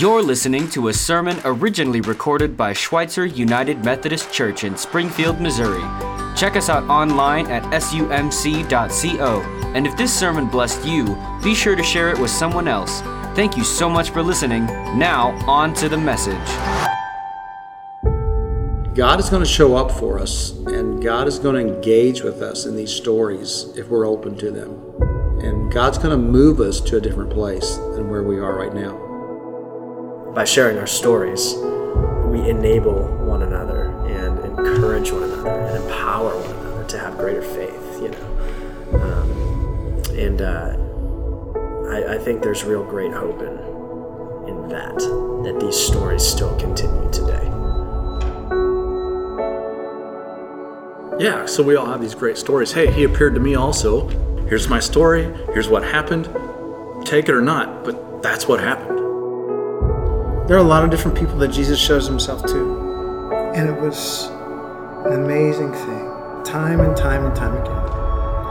You're listening to a sermon originally recorded by Schweitzer United Methodist Church in Springfield, Missouri. Check us out online at sumc.co. And if this sermon blessed you, be sure to share it with someone else. Thank you so much for listening. Now, on to the message. God is going to show up for us, and God is going to engage with us in these stories if we're open to them. And God's going to move us to a different place than where we are right now by sharing our stories, we enable one another and encourage one another and empower one another to have greater faith, you know. Um, and uh, I, I, think there's real great hope in, in that, that these stories still continue today. Yeah, so we all have these great stories. Hey, he appeared to me also. Here's my story. Here's what happened. Take it or not, but that's what happened. There are a lot of different people that Jesus shows himself to. And it was an amazing thing, time and time and time again,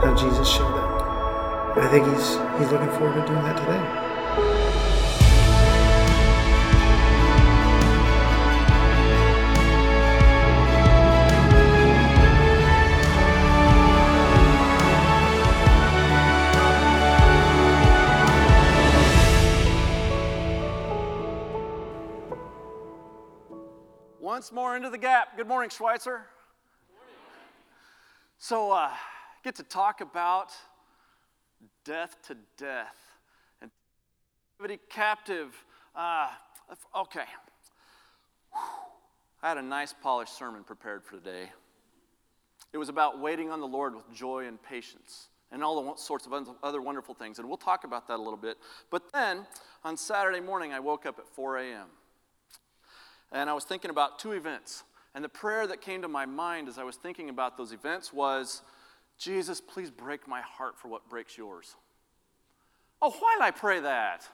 how Jesus showed up. I think he's, he's looking forward to doing that today. Good morning, Schweitzer. Good morning. So, uh, get to talk about death to death and captivity captive. Uh, okay. I had a nice polished sermon prepared for today. It was about waiting on the Lord with joy and patience and all the sorts of other wonderful things. And we'll talk about that a little bit. But then on Saturday morning, I woke up at 4 a.m and I was thinking about two events. And the prayer that came to my mind as I was thinking about those events was, Jesus, please break my heart for what breaks yours. Oh, why did I pray that?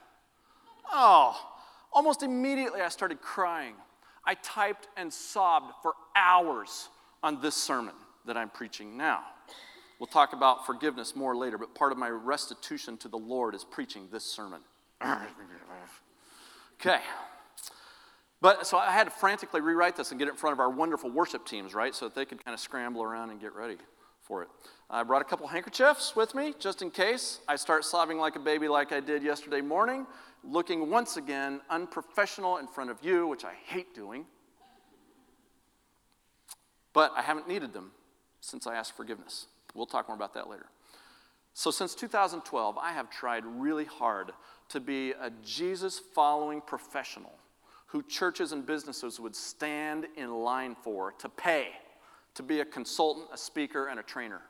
Oh, almost immediately I started crying. I typed and sobbed for hours on this sermon that I'm preaching now. We'll talk about forgiveness more later, but part of my restitution to the Lord is preaching this sermon. okay. But so I had to frantically rewrite this and get it in front of our wonderful worship teams, right? So that they could kind of scramble around and get ready for it. I brought a couple handkerchiefs with me just in case I start sobbing like a baby like I did yesterday morning, looking once again unprofessional in front of you, which I hate doing. But I haven't needed them since I asked forgiveness. We'll talk more about that later. So, since 2012, I have tried really hard to be a Jesus following professional who churches and businesses would stand in line for to pay to be a consultant, a speaker, and a trainer.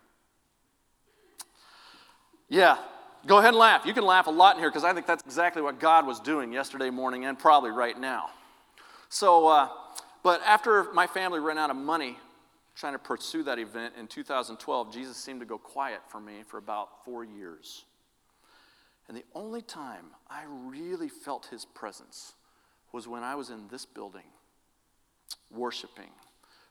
Yeah, go ahead and laugh. You can laugh a lot in here because I think that's exactly what God was doing yesterday morning and probably right now. So, uh, but after my family ran out of money trying to pursue that event in 2012, Jesus seemed to go quiet for me for about four years. And the only time I really felt his presence was when I was in this building worshiping,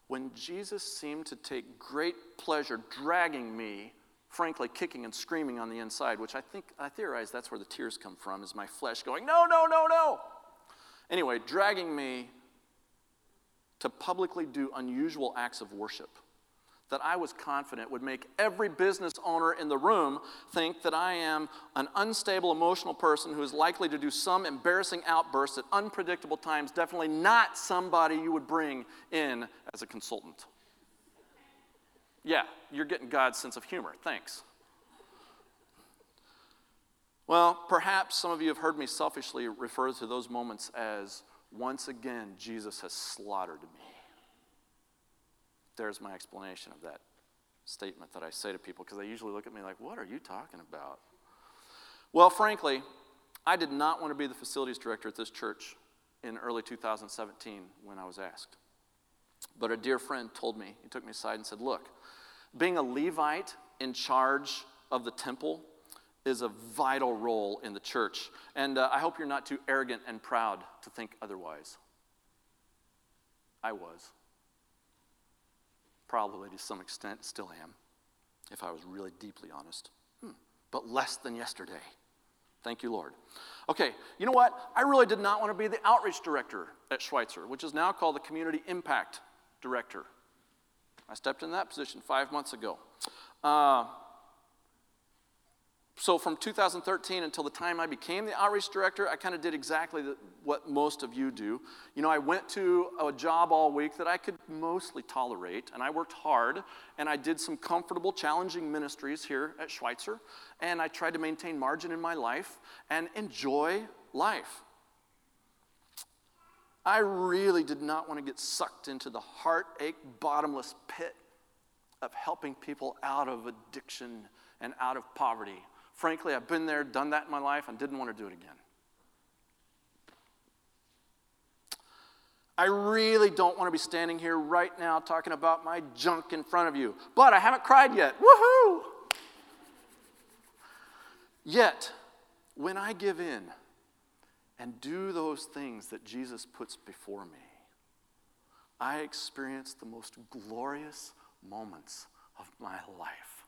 when Jesus seemed to take great pleasure dragging me, frankly, kicking and screaming on the inside, which I think, I theorize that's where the tears come from, is my flesh going, no, no, no, no. Anyway, dragging me to publicly do unusual acts of worship that I was confident would make every business owner in the room think that I am an unstable emotional person who is likely to do some embarrassing outbursts at unpredictable times, definitely not somebody you would bring in as a consultant. Yeah, you're getting God's sense of humor. Thanks. Well, perhaps some of you have heard me selfishly refer to those moments as once again, Jesus has slaughtered me there's my explanation of that statement that I say to people because they usually look at me like, What are you talking about? Well, frankly, I did not want to be the facilities director at this church in early 2017 when I was asked. But a dear friend told me, he took me aside and said, Look, being a Levite in charge of the temple is a vital role in the church. And uh, I hope you're not too arrogant and proud to think otherwise. I was. Probably to some extent still am, if I was really deeply honest. Hmm. But less than yesterday. Thank you, Lord. Okay, you know what? I really did not want to be the outreach director at Schweitzer, which is now called the Community Impact Director. I stepped in that position five months ago. Uh, so from 2013 until the time I became the outreach director, I kind of did exactly the, what most of you do. You know, I went to a job all week that I could mostly tolerate, and I worked hard, and I did some comfortable, challenging ministries here at Schweitzer, and I tried to maintain margin in my life and enjoy life. I really did not want to get sucked into the heartache, bottomless pit of helping people out of addiction and out of poverty Frankly, I've been there, done that in my life, and didn't want to do it again. I really don't want to be standing here right now talking about my junk in front of you, but I haven't cried yet. Woohoo! Yet, when I give in and do those things that Jesus puts before me, I experience the most glorious moments of my life.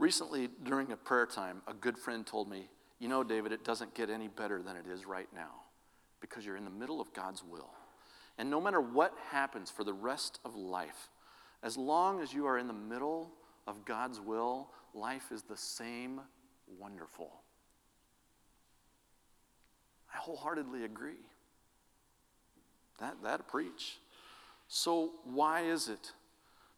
Recently, during a prayer time, a good friend told me, You know, David, it doesn't get any better than it is right now because you're in the middle of God's will. And no matter what happens for the rest of life, as long as you are in the middle of God's will, life is the same wonderful. I wholeheartedly agree. That, that preach. So, why is it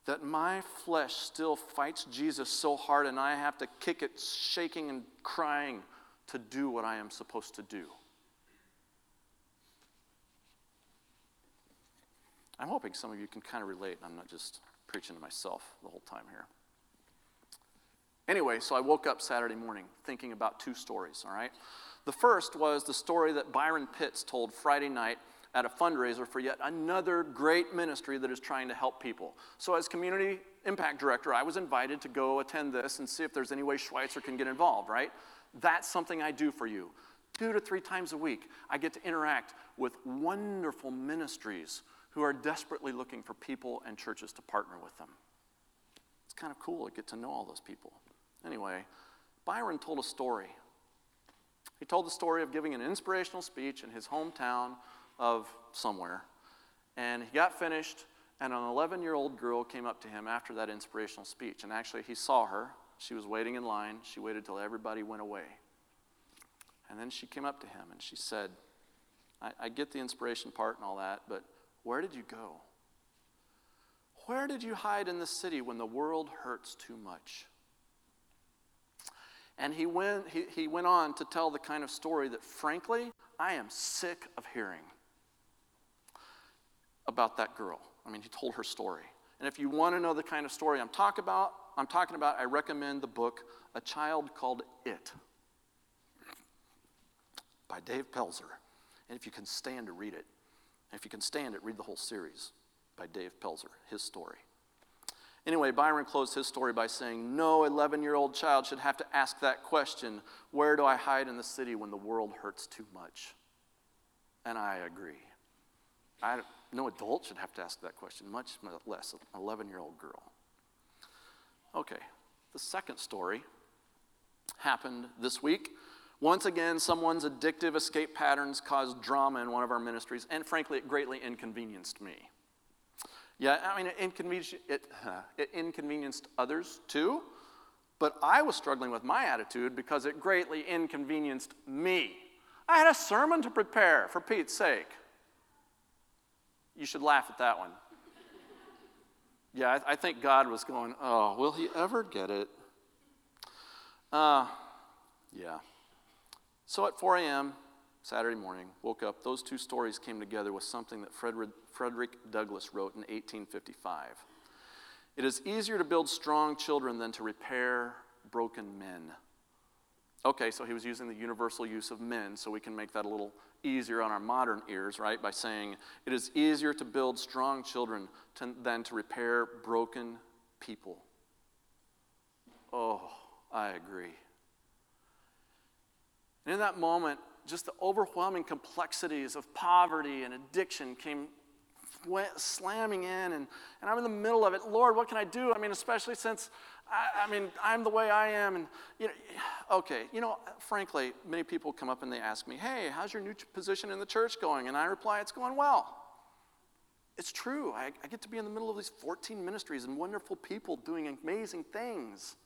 that my flesh still fights Jesus so hard and I have to kick it, shaking and crying to do what I am supposed to do. I'm hoping some of you can kind of relate. I'm not just preaching to myself the whole time here. Anyway, so I woke up Saturday morning thinking about two stories, all right? The first was the story that Byron Pitts told Friday night at a fundraiser for yet another great ministry that is trying to help people. So, as community impact director, I was invited to go attend this and see if there's any way Schweitzer can get involved, right? That's something I do for you. Two to three times a week, I get to interact with wonderful ministries who are desperately looking for people and churches to partner with them. It's kind of cool to get to know all those people. Anyway, Byron told a story. He told the story of giving an inspirational speech in his hometown of somewhere. And he got finished, and an 11 year old girl came up to him after that inspirational speech. And actually, he saw her. She was waiting in line. She waited till everybody went away. And then she came up to him and she said, I, I get the inspiration part and all that, but where did you go? Where did you hide in the city when the world hurts too much? And he went, he, he went on to tell the kind of story that, frankly, I am sick of hearing about that girl. I mean, he told her story. And if you want to know the kind of story I'm talk about, I'm talking about, I recommend the book A Child Called It by Dave Pelzer. And if you can stand to read it, and if you can stand it, read the whole series by Dave Pelzer, his story. Anyway, Byron closed his story by saying, No 11 year old child should have to ask that question where do I hide in the city when the world hurts too much? And I agree. I, no adult should have to ask that question, much less an 11 year old girl. Okay, the second story happened this week. Once again, someone's addictive escape patterns caused drama in one of our ministries, and frankly, it greatly inconvenienced me. Yeah, I mean, it inconvenienced, it, it inconvenienced others too, but I was struggling with my attitude because it greatly inconvenienced me. I had a sermon to prepare, for Pete's sake. You should laugh at that one. Yeah, I, I think God was going, oh, will he ever get it? Uh, yeah. So at 4 a.m., Saturday morning, woke up, those two stories came together with something that Frederick, Frederick Douglass wrote in 1855. It is easier to build strong children than to repair broken men. Okay, so he was using the universal use of men, so we can make that a little easier on our modern ears, right? By saying it is easier to build strong children to, than to repair broken people. Oh, I agree. And in that moment, just the overwhelming complexities of poverty and addiction came slamming in, and, and I'm in the middle of it. Lord, what can I do? I mean, especially since, I, I mean, I'm the way I am. And, you know, okay, you know, frankly, many people come up and they ask me, hey, how's your new position in the church going? And I reply, it's going well. It's true. I, I get to be in the middle of these 14 ministries and wonderful people doing amazing things.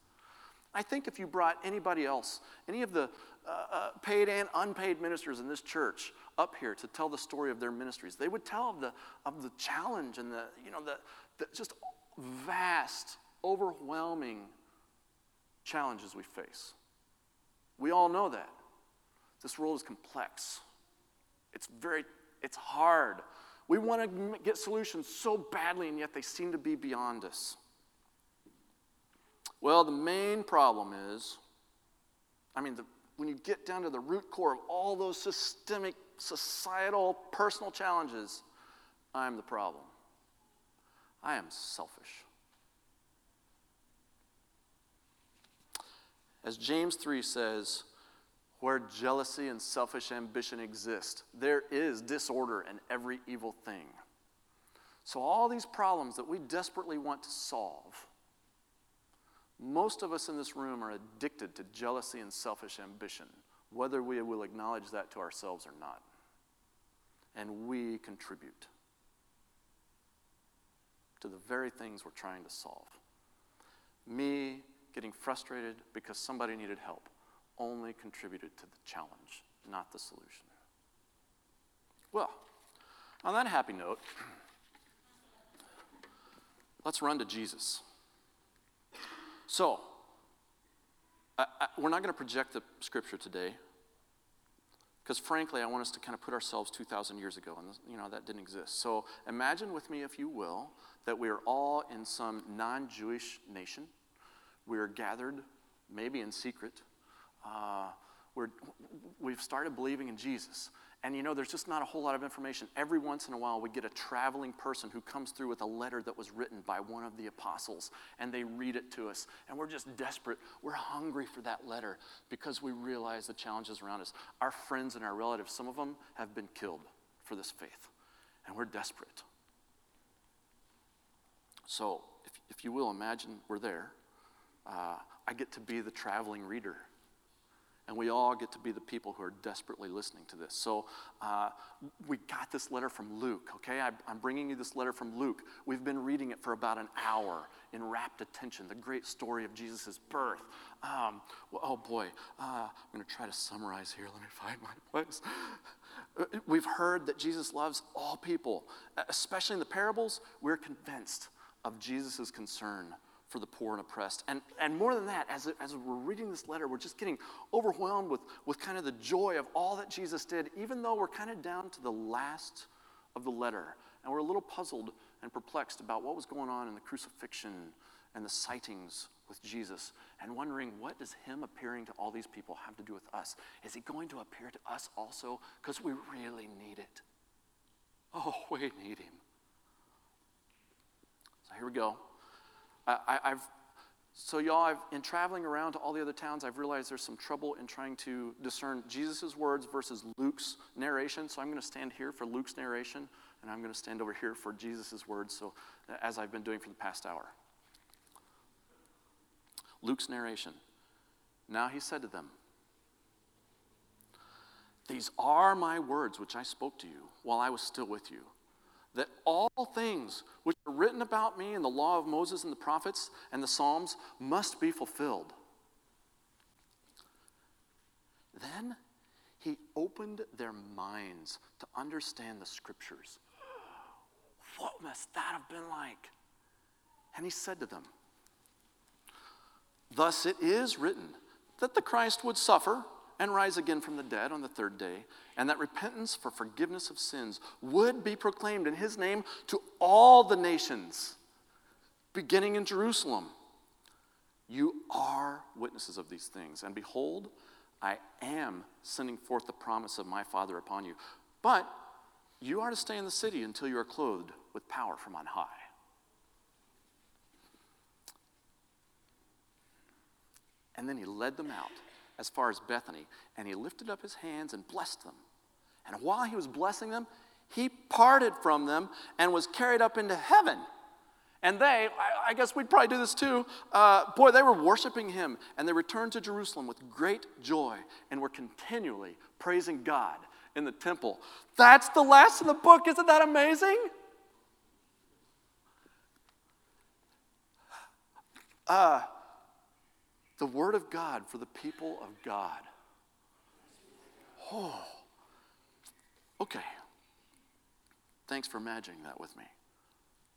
I think if you brought anybody else, any of the uh, uh, paid and unpaid ministers in this church up here to tell the story of their ministries, they would tell of the, of the challenge and the, you know, the, the just vast, overwhelming challenges we face. We all know that. This world is complex. It's very, it's hard. We want to get solutions so badly, and yet they seem to be beyond us. Well, the main problem is I mean, the, when you get down to the root core of all those systemic, societal, personal challenges, I'm the problem. I am selfish. As James 3 says, where jealousy and selfish ambition exist, there is disorder and every evil thing. So, all these problems that we desperately want to solve, most of us in this room are addicted to jealousy and selfish ambition, whether we will acknowledge that to ourselves or not. And we contribute to the very things we're trying to solve. Me getting frustrated because somebody needed help only contributed to the challenge, not the solution. Well, on that happy note, let's run to Jesus. So, I, I, we're not going to project the scripture today because frankly i want us to kind of put ourselves 2000 years ago and you know that didn't exist so imagine with me if you will that we are all in some non-jewish nation we are gathered maybe in secret uh, we're, we've started believing in jesus and you know, there's just not a whole lot of information. Every once in a while, we get a traveling person who comes through with a letter that was written by one of the apostles, and they read it to us. And we're just desperate. We're hungry for that letter because we realize the challenges around us. Our friends and our relatives, some of them have been killed for this faith, and we're desperate. So, if, if you will, imagine we're there. Uh, I get to be the traveling reader and we all get to be the people who are desperately listening to this. So uh, we got this letter from Luke, okay? I, am bringing you this letter from Luke. We've been reading it for about an hour in rapt attention, the great story of Jesus' birth. Um, well, oh boy, uh, I'm going to try to summarize here. Let me find my place. Uh, we've heard that Jesus loves all people, especially in the parables. We're convinced of Jesus' concern for the poor and oppressed. And, and more than that, as, as we're reading this letter, we're just getting overwhelmed with, with kind of the joy of all that Jesus did, even though we're kind of down to the last of the letter. And we're a little puzzled and perplexed about what was going on in the crucifixion and the sightings with Jesus and wondering what does him appearing to all these people have to do with us? Is he going to appear to us also? Because we really need it. Oh, we need him. So here we go. I, have so y'all, I've, in traveling around to all the other towns, I've realized there's some trouble in trying to discern Jesus' words versus Luke's narration. So I'm going to stand here for Luke's narration, and I'm going to stand over here for Jesus' words. So as I've been doing for the past hour. Luke's narration. Now he said to them, These are my words which I spoke to you while I was still with you that all things which are written about me in the law of Moses and the prophets and the Psalms must be fulfilled. Then he opened their minds to understand the scriptures. What must that have been like? And he said to them, Thus it is written that the Christ would suffer and rise again from the dead on the third day, and that repentance for forgiveness of sins would be proclaimed in his name to all the nations, beginning in Jerusalem. You are witnesses of these things, and behold, I am sending forth the promise of my Father upon you. But you are to stay in the city until you are clothed with power from on high. And then he led them out as far as Bethany, and he lifted up his hands and blessed them. And while he was blessing them, He parted from them and was carried up into heaven. And they, I, guess we'd probably do this too, uh, boy, they were worshiping him. And they returned to Jerusalem with great joy and were continually praising God in the temple. That's the last of the book. Isn't that amazing? Uh, the Word of God for the people of God. Oh, okay. Thanks for imagining that with me.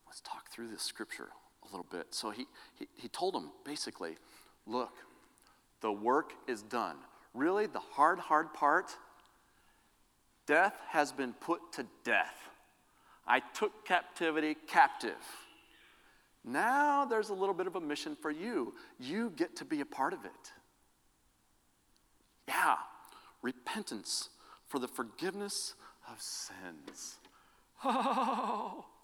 Let's talk through this scripture a little bit. So he, he, he told them basically, look, the work is done. Really, the hard, hard part death has been put to death. I took captivity captive. Now there's a little bit of a mission for you. You get to be a part of it. Yeah, repentance for the forgiveness of sins. Oh.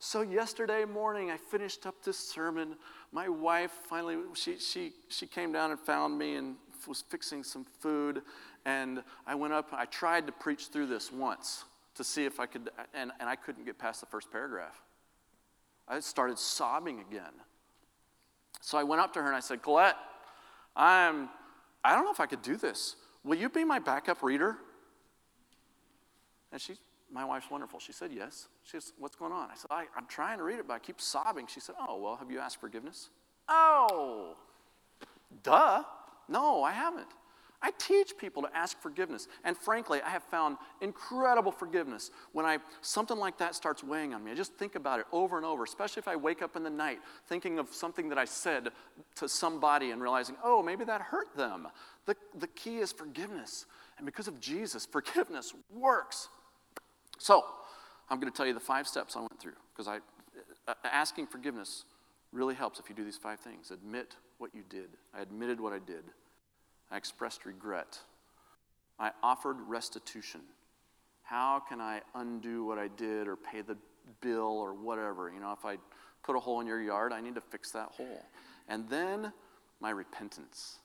So yesterday morning, I finished up this sermon. My wife finally, she, she, she came down and found me and was fixing some food. And I went up, I tried to preach through this once to see if I could, and, and I couldn't get past the first paragraph. I started sobbing again. So I went up to her and I said, Colette, I'm, I don't know if I could do this. Will you be my backup reader? And she my wife's wonderful. She said, Yes. She says, What's going on? I said, I, am trying to read it, but I keep sobbing. She said, Oh, well, have you asked forgiveness? Oh, duh. No, I haven't. I teach people to ask forgiveness. And frankly, I have found incredible forgiveness when I something like that starts weighing on me. I just think about it over and over, especially if I wake up in the night thinking of something that I said to somebody and realizing, oh, maybe that hurt them. The, the key is forgiveness. And because of Jesus, forgiveness works. So, I'm going to tell you the five steps I went through because I uh, asking forgiveness really helps if you do these five things. Admit what you did. I admitted what I did. I expressed regret. I offered restitution. How can I undo what I did or pay the bill or whatever? You know, if I put a hole in your yard, I need to fix that hole. And then my repentance,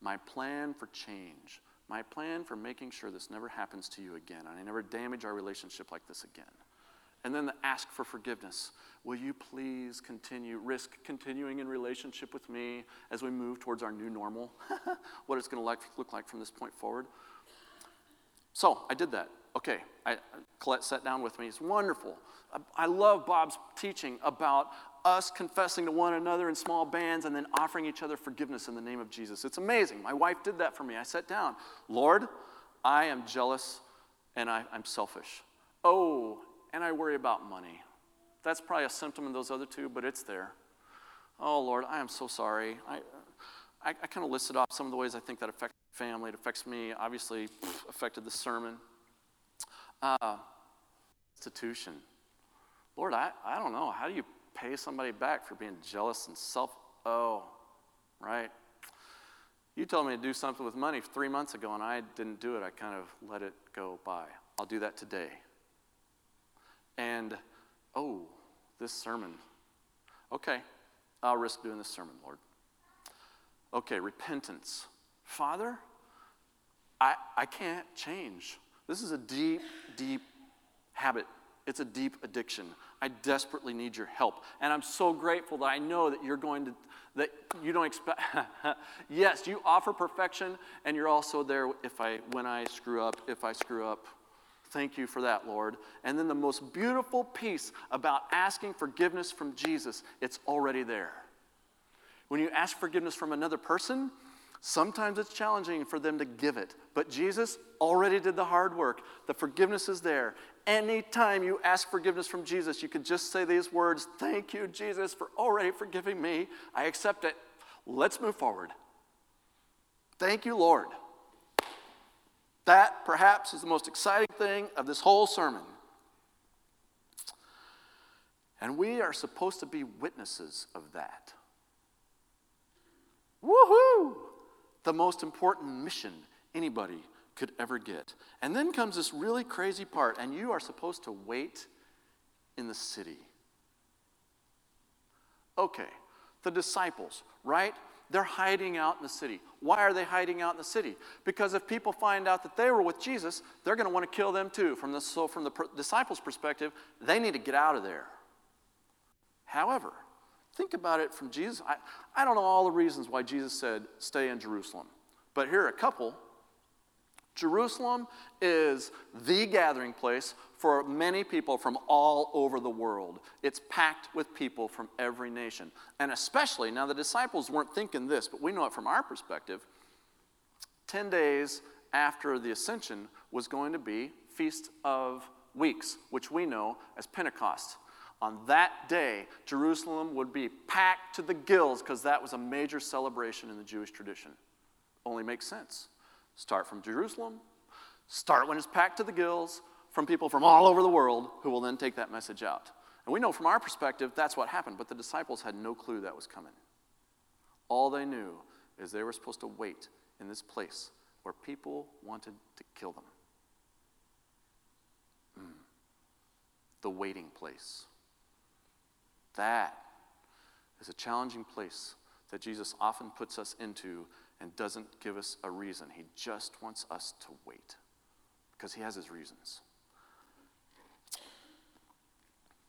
my plan for change my plan for making sure this never happens to you again and I never damage our relationship like this again. And then the ask for forgiveness. Will you please continue, risk continuing in relationship with me as we move towards our new normal? what it's going to look like from this point forward? So I did that. Okay, I, Colette sat down with me. It's wonderful. I, I love Bob's teaching about us confessing to one another in small bands and then offering each other forgiveness in the name of Jesus. It's amazing. My wife did that for me. I sat down. Lord, I am jealous and I, I, am selfish. Oh, and I worry about money. That's probably a symptom of those other two, but it's there. Oh, Lord, I am so sorry. I, I, I kind of listed off some of the ways I think that affects family. It affects me, obviously, affected the sermon. Uh, institution. Lord, I, I don't know. How do you pay somebody back for being jealous and self. Oh, right? You told me to do something with money three months ago and I didn't do it. I kind of let it go by. I'll do that today. And, oh, this sermon. Okay, I'll risk doing this sermon, Lord. Okay, repentance. Father, I, I can't change. This is a deep, deep habit it's a deep addiction. I desperately need your help. And I'm so grateful that I know that you're going to, that you don't expect, yes, you offer perfection and you're also there if I, when I screw up, if I screw up. Thank you for that, Lord. And then the most beautiful piece about asking forgiveness from Jesus, it's already there. When you ask forgiveness from another person, Sometimes it's challenging for them to give it, but Jesus already did the hard work. The forgiveness is there. Anytime you ask forgiveness from Jesus, you can just say these words Thank you, Jesus, for already forgiving me. I accept it. Let's move forward. Thank you, Lord. That perhaps is the most exciting thing of this whole sermon. And we are supposed to be witnesses of that. Woohoo! The most important mission anybody could ever get. And then comes this really crazy part, and you are supposed to wait in the city. Okay, the disciples, right? They're hiding out in the city. Why are they hiding out in the city? Because if people find out that they were with Jesus, they're going to want to kill them too. From the, so, from the disciples' perspective, they need to get out of there. However, think about it from Jesus. I, I don't know all the reasons why Jesus said, stay in Jerusalem, but here are a couple. Jerusalem is the gathering place for many people from all over the world. It's packed with people from every nation. And especially, now the disciples weren't thinking this, but we know it from our perspective. 10 days after the ascension was going to be Feast of Weeks, which we know as Pentecost. On that day, Jerusalem would be packed to the gills because that was a major celebration in the Jewish tradition. Only makes sense. Start from Jerusalem, start when it's packed to the gills, from people from all over the world who will then take that message out. And we know from our perspective that's what happened, but the disciples had no clue that was coming. All they knew is they were supposed to wait in this place where people wanted to kill them. Mm. The waiting place. That is a challenging place that Jesus often puts us into and doesn't give us a reason. He just wants us to wait because he has his reasons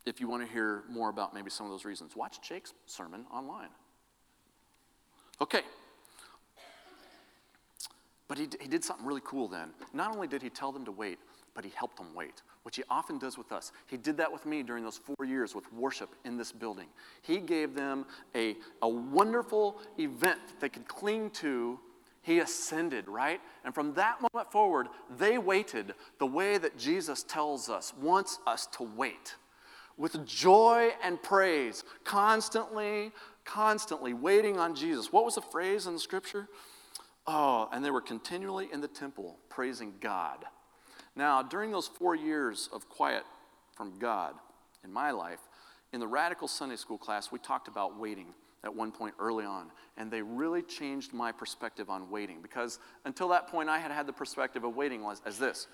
if you want to hear more about maybe some of those reasons, watch Jake's sermon online. Okay. But he, he did something really cool then. Not only did he tell them to wait, but he helped them wait, which he often does with us. He did that with me during those four years with worship in this building. He gave them a, a wonderful event that they could cling to. He ascended, right? And from that moment forward, they waited the way that Jesus tells us, wants us to wait with joy and praise, constantly, constantly waiting on Jesus. What was the phrase in the scripture? Oh, and they were continually in the temple praising God. Now, during those four years of quiet from God in my life, in the radical Sunday school class, we talked about waiting at one point early on, and they really changed my perspective on waiting because until that point, I had had the perspective of waiting was as this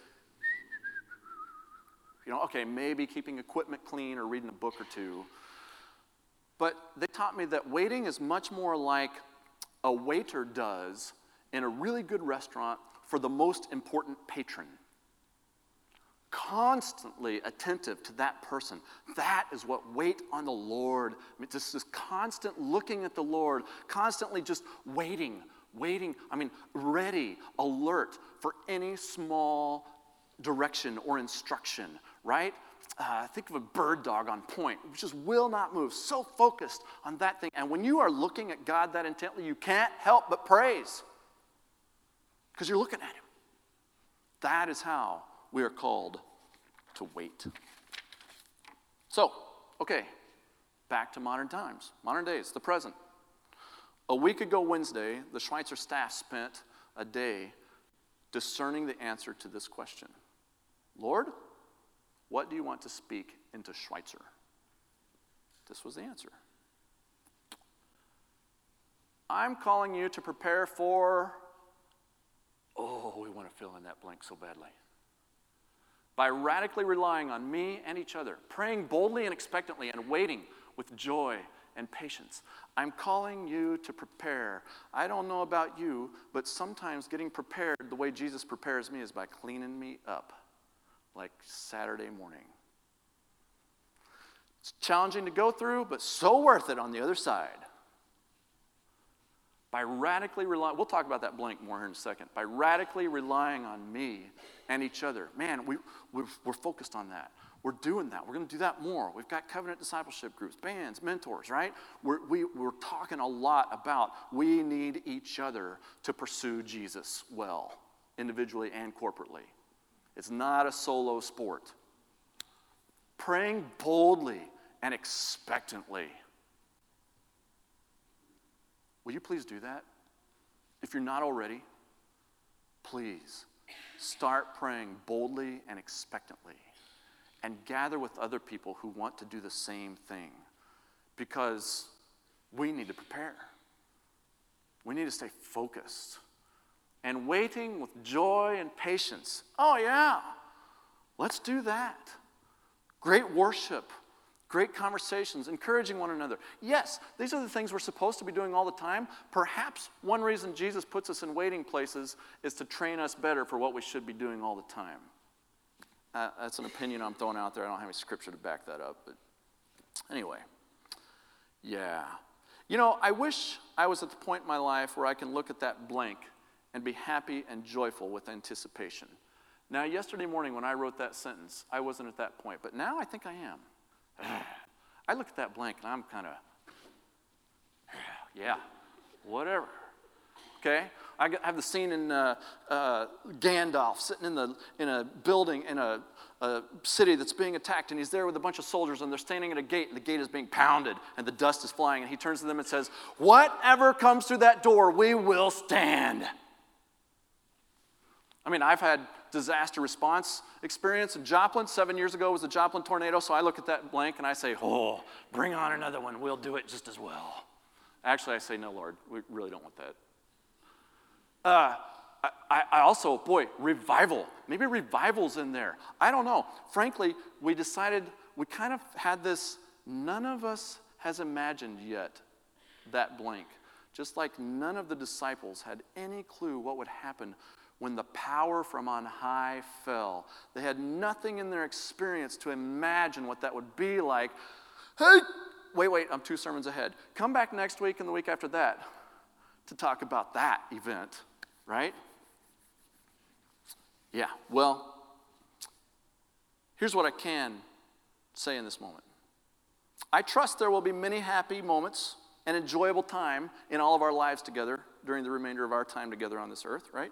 you know, okay, maybe keeping equipment clean or reading a book or two. But they taught me that waiting is much more like a waiter does in a really good restaurant for the most important patron. Constantly attentive to that person. That is what wait on the Lord. I mean, just this constant looking at the Lord, constantly just waiting, waiting. I mean, ready, alert for any small direction or instruction, right? Uh, think of a bird dog on point, which just will not move, so focused on that thing. And when you are looking at God that intently, you can't help but praise because you're looking at Him. That is how we are called to wait. So, okay, back to modern times, modern days, the present. A week ago, Wednesday, the Schweitzer staff spent a day discerning the answer to this question Lord, what do you want to speak into Schweitzer? This was the answer. I'm calling you to prepare for. Oh, we want to fill in that blank so badly. By radically relying on me and each other, praying boldly and expectantly, and waiting with joy and patience. I'm calling you to prepare. I don't know about you, but sometimes getting prepared the way Jesus prepares me is by cleaning me up like Saturday morning. It's challenging to go through, but so worth it on the other side. By radically relying, we'll talk about that blank more here in a second. By radically relying on me and each other. Man, we, we're, we're focused on that. We're doing that. We're going to do that more. We've got covenant discipleship groups, bands, mentors, right? We're, we, we're talking a lot about we need each other to pursue Jesus well, individually and corporately. It's not a solo sport. Praying boldly and expectantly. Will you please do that? If you're not already, please start praying boldly and expectantly and gather with other people who want to do the same thing because we need to prepare. We need to stay focused and waiting with joy and patience. Oh, yeah, let's do that. Great worship, great conversations, encouraging one another. Yes, these are the things we're supposed to be doing all the time. Perhaps one reason Jesus puts us in waiting places is to train us better for what we should be doing all the time. Uh, that's an opinion I'm throwing out there. I don't have any scripture to back that up. But anyway, yeah. You know, I wish I was at the point in my life where I can look at that blank and be happy and joyful with anticipation. Now, yesterday morning when I wrote that sentence, I wasn't at that point, but now I think I am. I look at that blank and I'm kind of, yeah, whatever. Okay? I have the scene in uh, uh, Gandalf sitting in, the, in a building in a, a, city that's being attacked, and he's there with a bunch of soldiers, and they're standing at a gate, and the gate is being pounded, and the dust is flying, and he turns to them and says, Whatever comes through that door, we will stand. I mean, I've had disaster response experience in Joplin. Seven years ago was the Joplin tornado, so I look at that blank and I say, Oh, bring on another one. We'll do it just as well. Actually, I say, No, Lord, we really don't want that. Uh, I, I, also, boy, revival. Maybe revival's in there. I don't know. Frankly, we decided, we kind of had this, none of us has imagined yet that blank. Just like none of the disciples had any clue what would happen when the power from on high fell. They had nothing in their experience to imagine what that would be like. Hey, wait, wait, I'm two sermons ahead. Come back next week and the week after that to talk about that event, right? Yeah, well, here's what I can say in this moment I trust there will be many happy moments and enjoyable time in all of our lives together during the remainder of our time together on this earth, right?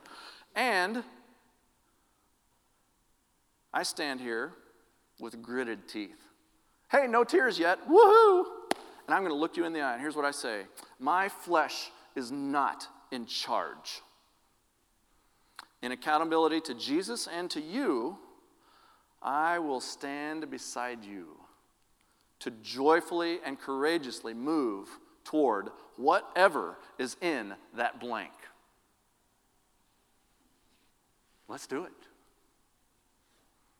And I stand here with gritted teeth. Hey, no tears yet. Woohoo! And I'm going to look you in the eye, and here's what I say My flesh is not in charge. In accountability to Jesus and to you, I will stand beside you to joyfully and courageously move toward whatever is in that blank. Let's do it.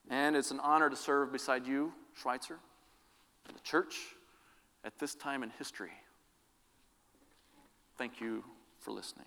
And it's an honor to serve beside you, Schweitzer, and the church at this time in history. Thank you for listening.